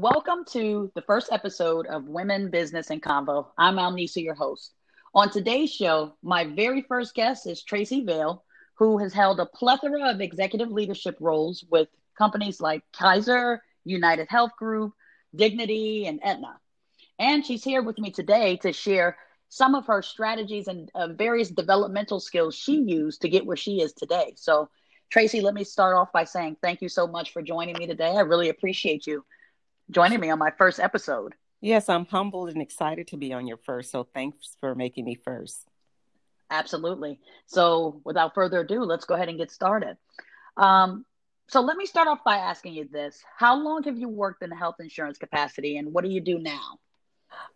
Welcome to the first episode of Women, Business, and Convo. I'm Alnisa, your host. On today's show, my very first guest is Tracy Vale, who has held a plethora of executive leadership roles with companies like Kaiser, United Health Group, Dignity, and Aetna. And she's here with me today to share some of her strategies and uh, various developmental skills she used to get where she is today. So, Tracy, let me start off by saying thank you so much for joining me today. I really appreciate you joining me on my first episode. Yes, I'm humbled and excited to be on your first. So, thanks for making me first. Absolutely. So, without further ado, let's go ahead and get started. Um, so, let me start off by asking you this How long have you worked in the health insurance capacity, and what do you do now?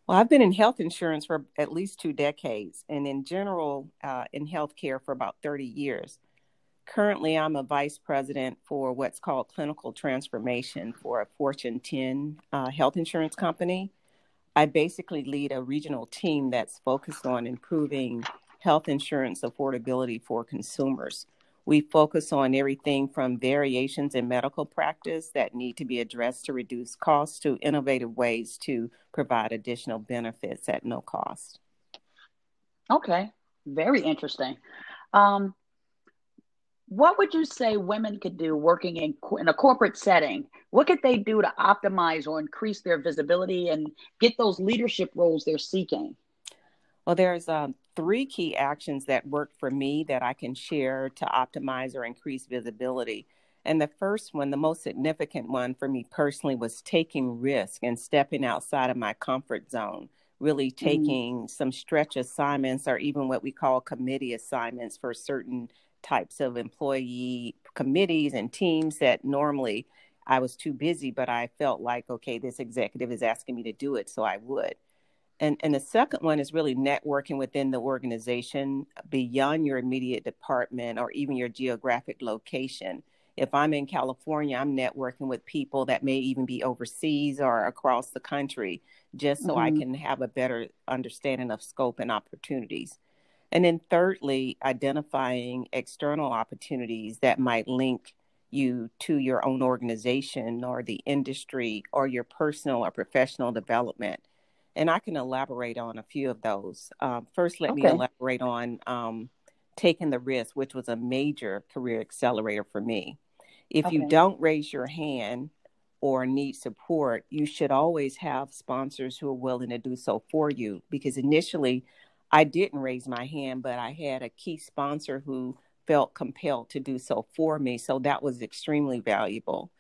Well, I've been in health insurance for at least two decades, and in general, uh, in healthcare for about 30 years. Currently, I'm a vice president for what's called clinical transformation for a Fortune 10 uh, health insurance company. I basically lead a regional team that's focused on improving health insurance affordability for consumers. We focus on everything from variations in medical practice that need to be addressed to reduce costs to innovative ways to provide additional benefits at no cost. Okay, very interesting. Um, what would you say women could do working in, in a corporate setting? What could they do to optimize or increase their visibility and get those leadership roles they're seeking? Well, there's um, three key actions that work for me that I can share to optimize or increase visibility. And the first one, the most significant one for me personally, was taking risk and stepping outside of my comfort zone, really mm. taking mm. some stretch assignments or even what we call committee assignments for certain types of employee committees and teams that normally I was too busy, but I felt like, okay, this executive is asking me to do it, so I would. And, and the second one is really networking within the organization beyond your immediate department or even your geographic location. If I'm in California, I'm networking with people that may even be overseas or across the country, just so mm-hmm. I can have a better understanding of scope and opportunities. And then, thirdly, identifying external opportunities that might link you to your own organization or the industry or your personal or professional development and I can elaborate on a few of those. Um, first, let okay. me elaborate on um, taking the risk, which was a major career accelerator for me. If okay. you don't raise your hand or need support, you should always have sponsors who are willing to do so for you. Because initially, I didn't raise my hand, but I had a key sponsor who felt compelled to do so for me. So that was extremely valuable.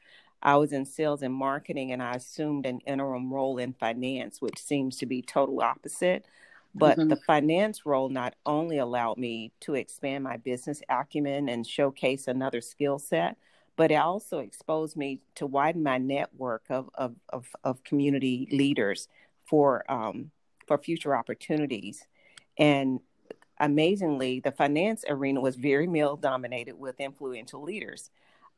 I was in sales and marketing and I assumed an interim role in finance, which seems to be total opposite. But mm-hmm. the finance role not only allowed me to expand my business acumen and showcase another skill set, but it also exposed me to widen my network of, of, of, of community leaders for, um, for future opportunities. And amazingly, the finance arena was very male dominated with influential leaders.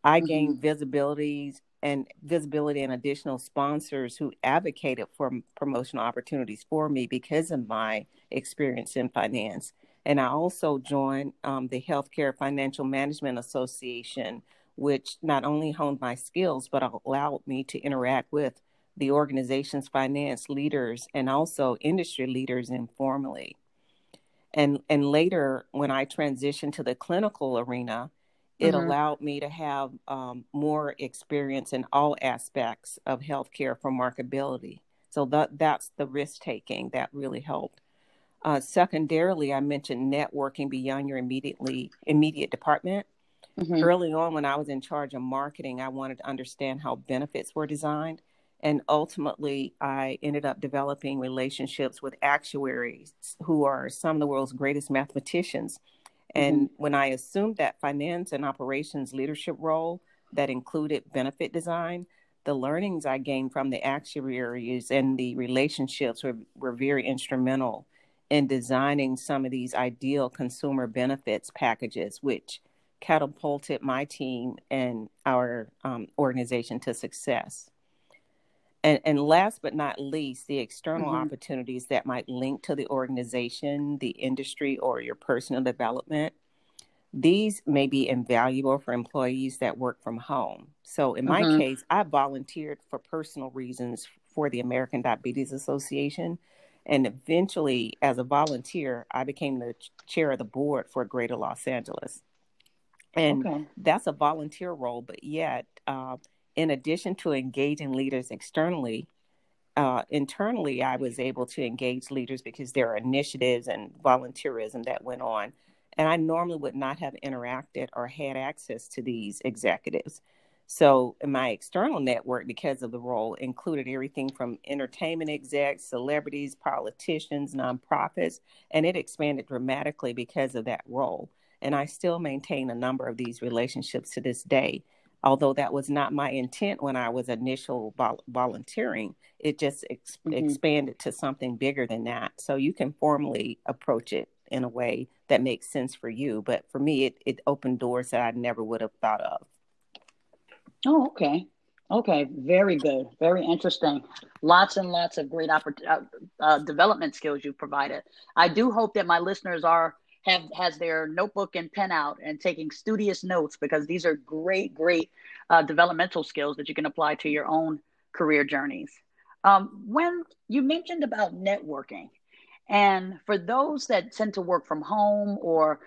I mm-hmm. gained visibility and visibility and additional sponsors who advocated for promotional opportunities for me because of my experience in finance. And I also joined um, the Healthcare Financial Management Association, which not only honed my skills, but allowed me to interact with the organization's finance leaders and also industry leaders informally. And, and later, when I transitioned to the clinical arena, it mm-hmm. allowed me to have um, more experience in all aspects of healthcare for marketability. So that that's the risk taking that really helped. Uh, secondarily, I mentioned networking beyond your immediately immediate department. Mm-hmm. Early on, when I was in charge of marketing, I wanted to understand how benefits were designed. And ultimately, I ended up developing relationships with actuaries who are some of the world's greatest mathematicians and mm-hmm. when I assumed that finance and operations leadership role that included benefit design, the learnings I gained from the actuaries and the relationships were, were very instrumental in designing some of these ideal consumer benefits packages, which catapulted my team and our um, organization to success. And, and last but not least, the external mm-hmm. opportunities that might link to the organization, the industry, or your personal development. These may be invaluable for employees that work from home. So, in my mm-hmm. case, I volunteered for personal reasons for the American Diabetes Association. And eventually, as a volunteer, I became the chair of the board for Greater Los Angeles. And okay. that's a volunteer role, but yet, uh, in addition to engaging leaders externally, uh, internally, I was able to engage leaders because there are initiatives and volunteerism that went on. And I normally would not have interacted or had access to these executives. So, my external network, because of the role, included everything from entertainment execs, celebrities, politicians, nonprofits, and it expanded dramatically because of that role. And I still maintain a number of these relationships to this day. Although that was not my intent when I was initial vol- volunteering, it just ex- mm-hmm. expanded to something bigger than that. So you can formally approach it in a way that makes sense for you. But for me, it, it opened doors that I never would have thought of. Oh, okay. Okay, very good, very interesting. Lots and lots of great oppor- uh, uh, development skills you've provided. I do hope that my listeners are have has their notebook and pen out and taking studious notes because these are great, great uh, developmental skills that you can apply to your own career journeys. Um, when you mentioned about networking, and for those that tend to work from home or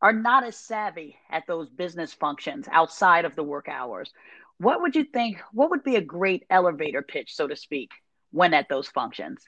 are not as savvy at those business functions outside of the work hours, what would you think? What would be a great elevator pitch, so to speak, when at those functions?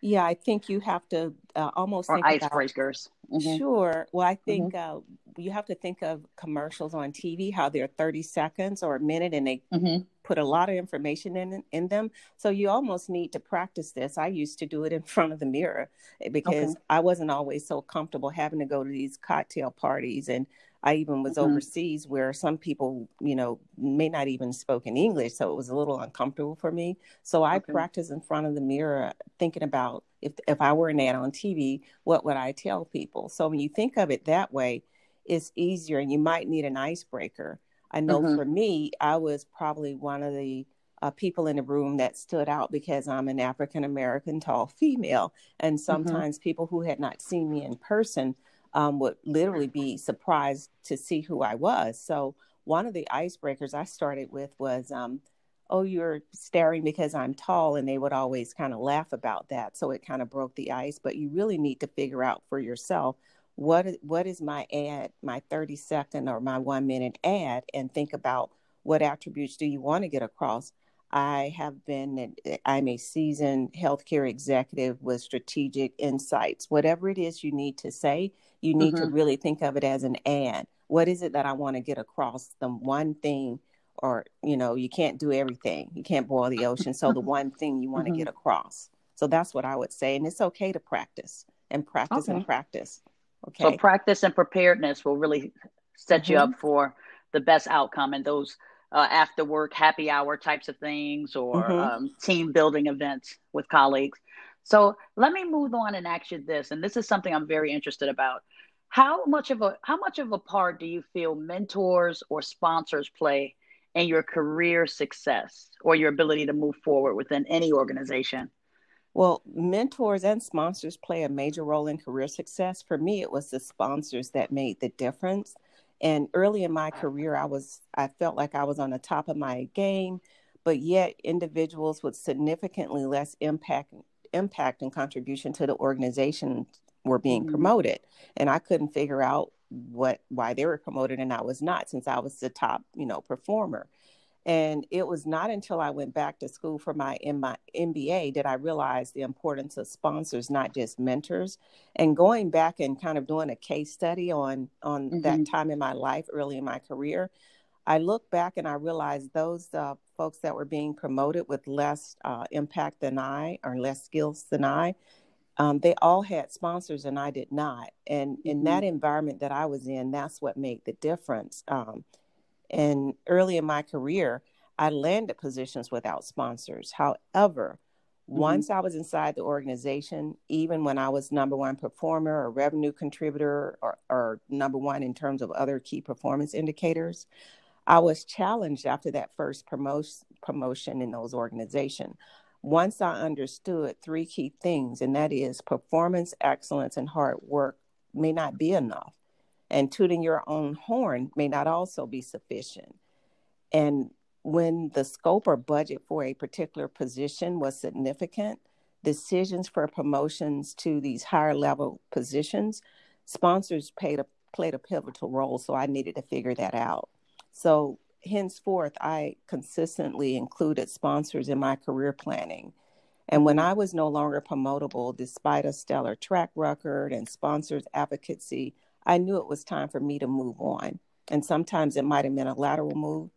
Yeah, I think you have to uh, almost or icebreakers. Mm-hmm. Sure. Well, I think mm-hmm. uh, you have to think of commercials on TV, how they're 30 seconds or a minute and they mm-hmm. put a lot of information in, in them. So you almost need to practice this. I used to do it in front of the mirror eh, because okay. I wasn't always so comfortable having to go to these cocktail parties and I even was mm-hmm. overseas where some people, you know, may not even spoke in English, so it was a little uncomfortable for me. So I okay. practiced in front of the mirror, thinking about if if I were an ad on TV, what would I tell people? So when you think of it that way, it's easier, and you might need an icebreaker. I know mm-hmm. for me, I was probably one of the uh, people in the room that stood out because I'm an African American tall female, and mm-hmm. sometimes mm-hmm. people who had not seen me in person um, would literally be surprised to see who I was. So one of the icebreakers I started with was, um, "Oh, you're staring because I'm tall," and they would always kind of laugh about that. So it kind of broke the ice. But you really need to figure out for yourself what what is my ad, my 30 second or my one minute ad, and think about what attributes do you want to get across. I have been, I'm a seasoned healthcare executive with strategic insights. Whatever it is you need to say, you need mm-hmm. to really think of it as an ad. What is it that I want to get across? The one thing, or, you know, you can't do everything. You can't boil the ocean. So the one thing you want mm-hmm. to get across. So that's what I would say. And it's okay to practice and practice okay. and practice. Okay. So practice and preparedness will really set mm-hmm. you up for the best outcome and those uh, after work happy hour types of things or mm-hmm. um, team building events with colleagues. So let me move on and ask you this, and this is something I'm very interested about. How much of a how much of a part do you feel mentors or sponsors play in your career success or your ability to move forward within any organization? Well, mentors and sponsors play a major role in career success. For me, it was the sponsors that made the difference. And early in my career, I was I felt like I was on the top of my game, but yet individuals with significantly less impact impact and contribution to the organization were being mm-hmm. promoted, and I couldn't figure out what why they were promoted and I was not, since I was the top you know performer. And it was not until I went back to school for my in my MBA did I realize the importance of sponsors, not just mentors. And going back and kind of doing a case study on on mm-hmm. that time in my life, early in my career, I look back and I realized those uh, folks that were being promoted with less uh, impact than I or less skills than I, um, they all had sponsors and I did not. And in mm-hmm. that environment that I was in, that's what made the difference. Um, and early in my career, I landed positions without sponsors. However, mm-hmm. once I was inside the organization, even when I was number one performer or revenue contributor or, or number one in terms of other key performance indicators, I was challenged after that first promotion promotion in those organizations. Once I understood three key things, and that is performance, excellence, and hard work may not be enough and tooting your own horn may not also be sufficient. And when the scope or budget for a particular position was significant, decisions for promotions to these higher level positions, sponsors played a, played a pivotal role. So I needed to figure that out. So henceforth, I consistently included sponsors in my career planning. And when I was no longer promotable, despite a stellar track record and sponsors' advocacy, I knew it was time for me to move on. And sometimes it might have been a lateral move.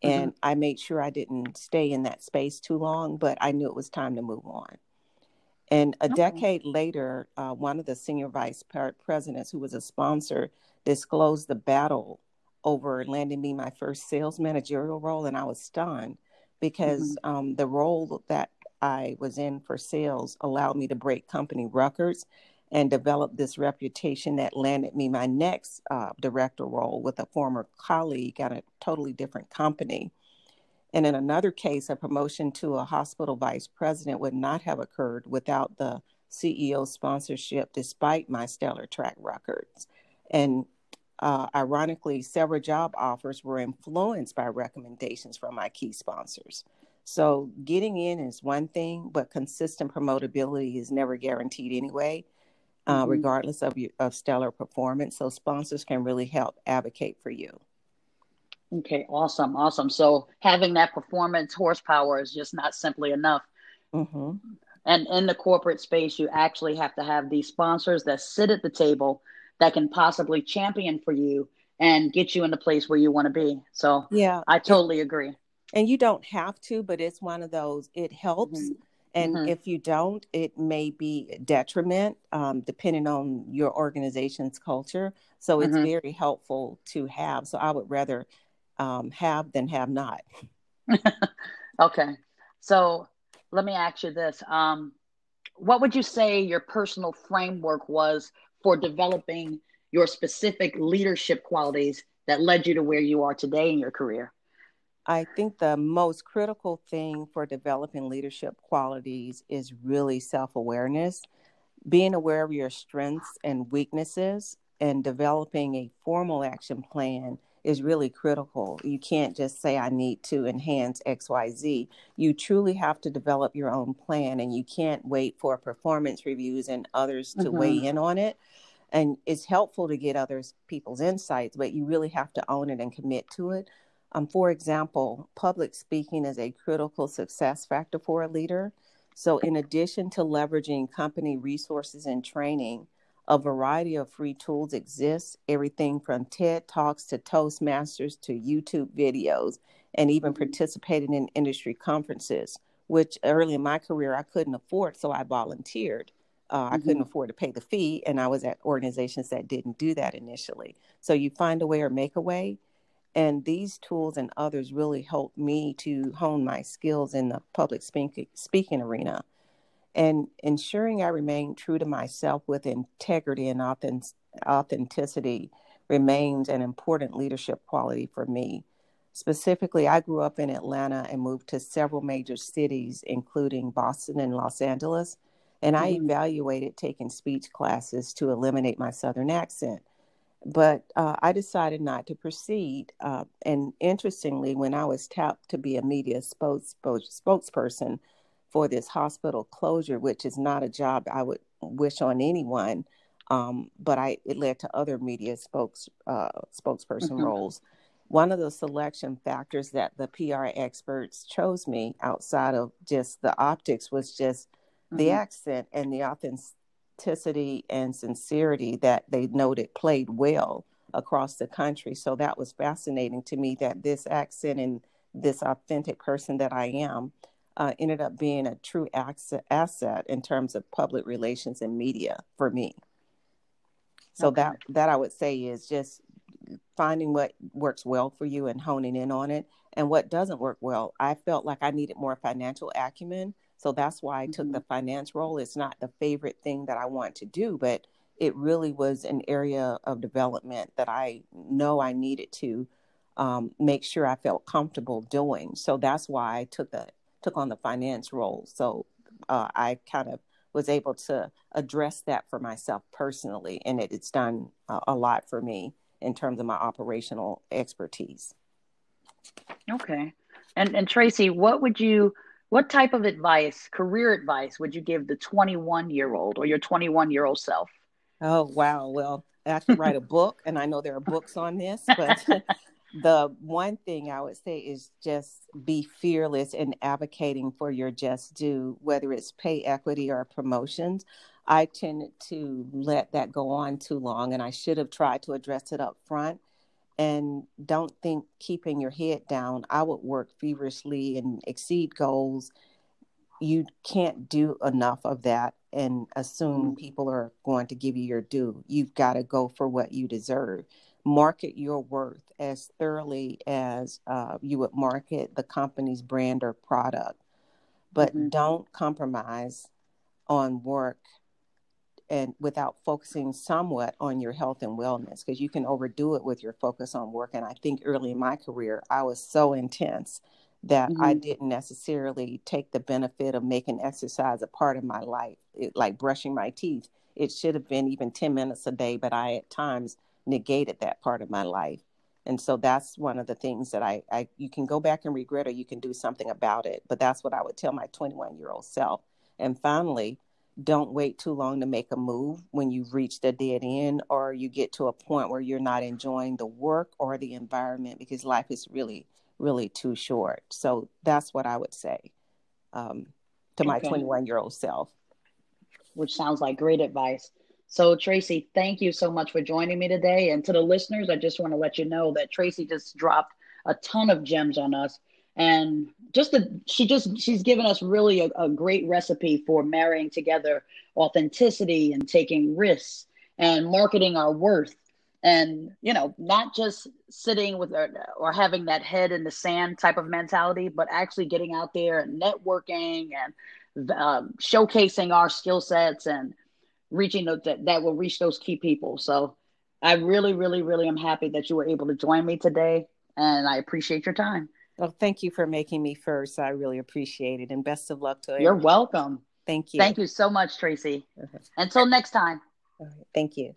And mm-hmm. I made sure I didn't stay in that space too long, but I knew it was time to move on. And a okay. decade later, uh, one of the senior vice presidents, who was a sponsor, disclosed the battle over landing me my first sales managerial role. And I was stunned because mm-hmm. um, the role that I was in for sales allowed me to break company records and develop this reputation that landed me my next uh, director role with a former colleague at a totally different company. And in another case, a promotion to a hospital vice president would not have occurred without the CEO sponsorship, despite my stellar track records. And uh, ironically, several job offers were influenced by recommendations from my key sponsors. So, getting in is one thing, but consistent promotability is never guaranteed anyway, uh, mm-hmm. regardless of, your, of stellar performance. So, sponsors can really help advocate for you. Okay, awesome, awesome. So having that performance horsepower is just not simply enough. Mm-hmm. And in the corporate space, you actually have to have these sponsors that sit at the table that can possibly champion for you and get you in the place where you want to be. So yeah, I totally agree. And you don't have to, but it's one of those. It helps. Mm-hmm. And mm-hmm. if you don't, it may be detriment um, depending on your organization's culture. So it's mm-hmm. very helpful to have. So I would rather um, have than have not. okay. So let me ask you this. Um, what would you say your personal framework was for developing your specific leadership qualities that led you to where you are today in your career? I think the most critical thing for developing leadership qualities is really self awareness, being aware of your strengths and weaknesses, and developing a formal action plan is really critical. You can't just say, I need to enhance XYZ. You truly have to develop your own plan, and you can't wait for performance reviews and others to mm-hmm. weigh in on it. And it's helpful to get others people's insights, but you really have to own it and commit to it. Um, for example, public speaking is a critical success factor for a leader. So, in addition to leveraging company resources and training, a variety of free tools exist, everything from TED Talks to Toastmasters to YouTube videos, and even mm-hmm. participating in industry conferences, which early in my career I couldn't afford, so I volunteered. Uh, mm-hmm. I couldn't mm-hmm. afford to pay the fee, and I was at organizations that didn't do that initially. So you find a way or make a way. And these tools and others really helped me to hone my skills in the public speaking, speaking arena and ensuring I remain true to myself with integrity and authenticity remains an important leadership quality for me. Specifically, I grew up in Atlanta and moved to several major cities, including Boston and Los Angeles, and I mm-hmm. evaluated taking speech classes to eliminate my Southern accent. But uh, I decided not to proceed. Uh, and interestingly, when I was tapped to be a media spokes, spokesperson, for this hospital closure, which is not a job I would wish on anyone. Um, but I it led to other media spokes uh, spokesperson mm-hmm. roles. One of the selection factors that the PR experts chose me outside of just the optics was just mm-hmm. the accent and the authenticity and sincerity that they noted played well across the country. So that was fascinating to me that this accent and this authentic person that I am uh, ended up being a true asset in terms of public relations and media for me. So okay. that that I would say is just finding what works well for you and honing in on it, and what doesn't work well. I felt like I needed more financial acumen, so that's why I mm-hmm. took the finance role. It's not the favorite thing that I want to do, but it really was an area of development that I know I needed to um, make sure I felt comfortable doing. So that's why I took the took on the finance role. So uh, I kind of was able to address that for myself personally, and it, it's done a, a lot for me in terms of my operational expertise. Okay, and and Tracy, what would you? What type of advice, career advice, would you give the 21 year old or your 21 year old self? Oh, wow. Well, I have to write a book, and I know there are books on this, but the one thing I would say is just be fearless in advocating for your just due, whether it's pay equity or promotions. I tended to let that go on too long, and I should have tried to address it up front. And don't think keeping your head down. I would work feverishly and exceed goals. You can't do enough of that and assume mm-hmm. people are going to give you your due. You've got to go for what you deserve market your worth as thoroughly as uh, you would market the company's brand or product. But mm-hmm. don't compromise on work and without focusing somewhat on your health and wellness because you can overdo it with your focus on work. And I think early in my career, I was so intense that mm-hmm. I didn't necessarily take the benefit of making exercise a part of my life, it, like brushing my teeth. It should have been even 10 minutes a day, but I at times negated that part of my life. And so that's one of the things that I, I you can go back and regret or you can do something about it. But that's what i would tell my 21 year old self. And finally don't wait too long to make a move when you've reached a dead end or you get to a point where you're not enjoying the work or the environment because life is really really too short. So that's what i would say um, to my 21 year old self. Which sounds like great advice so, Tracy, thank you so much for joining me today. And to the listeners, I just want to let you know that Tracy just dropped a ton of gems on us. And just the, she just she's given us really a, a great recipe for marrying together authenticity and taking risks and marketing our worth and you know not just sitting with or, or having that head in the sand type of mentality but actually getting out there and networking and um, showcasing our skill sets and reaching those, that that will reach those key people. So I really, really, really am happy that you were able to join me today, and I appreciate your time. Well, thank you for making me first. I really appreciate it, and best of luck to you. You're welcome. Thank you. Thank you so much, Tracy. Until next time. Thank you.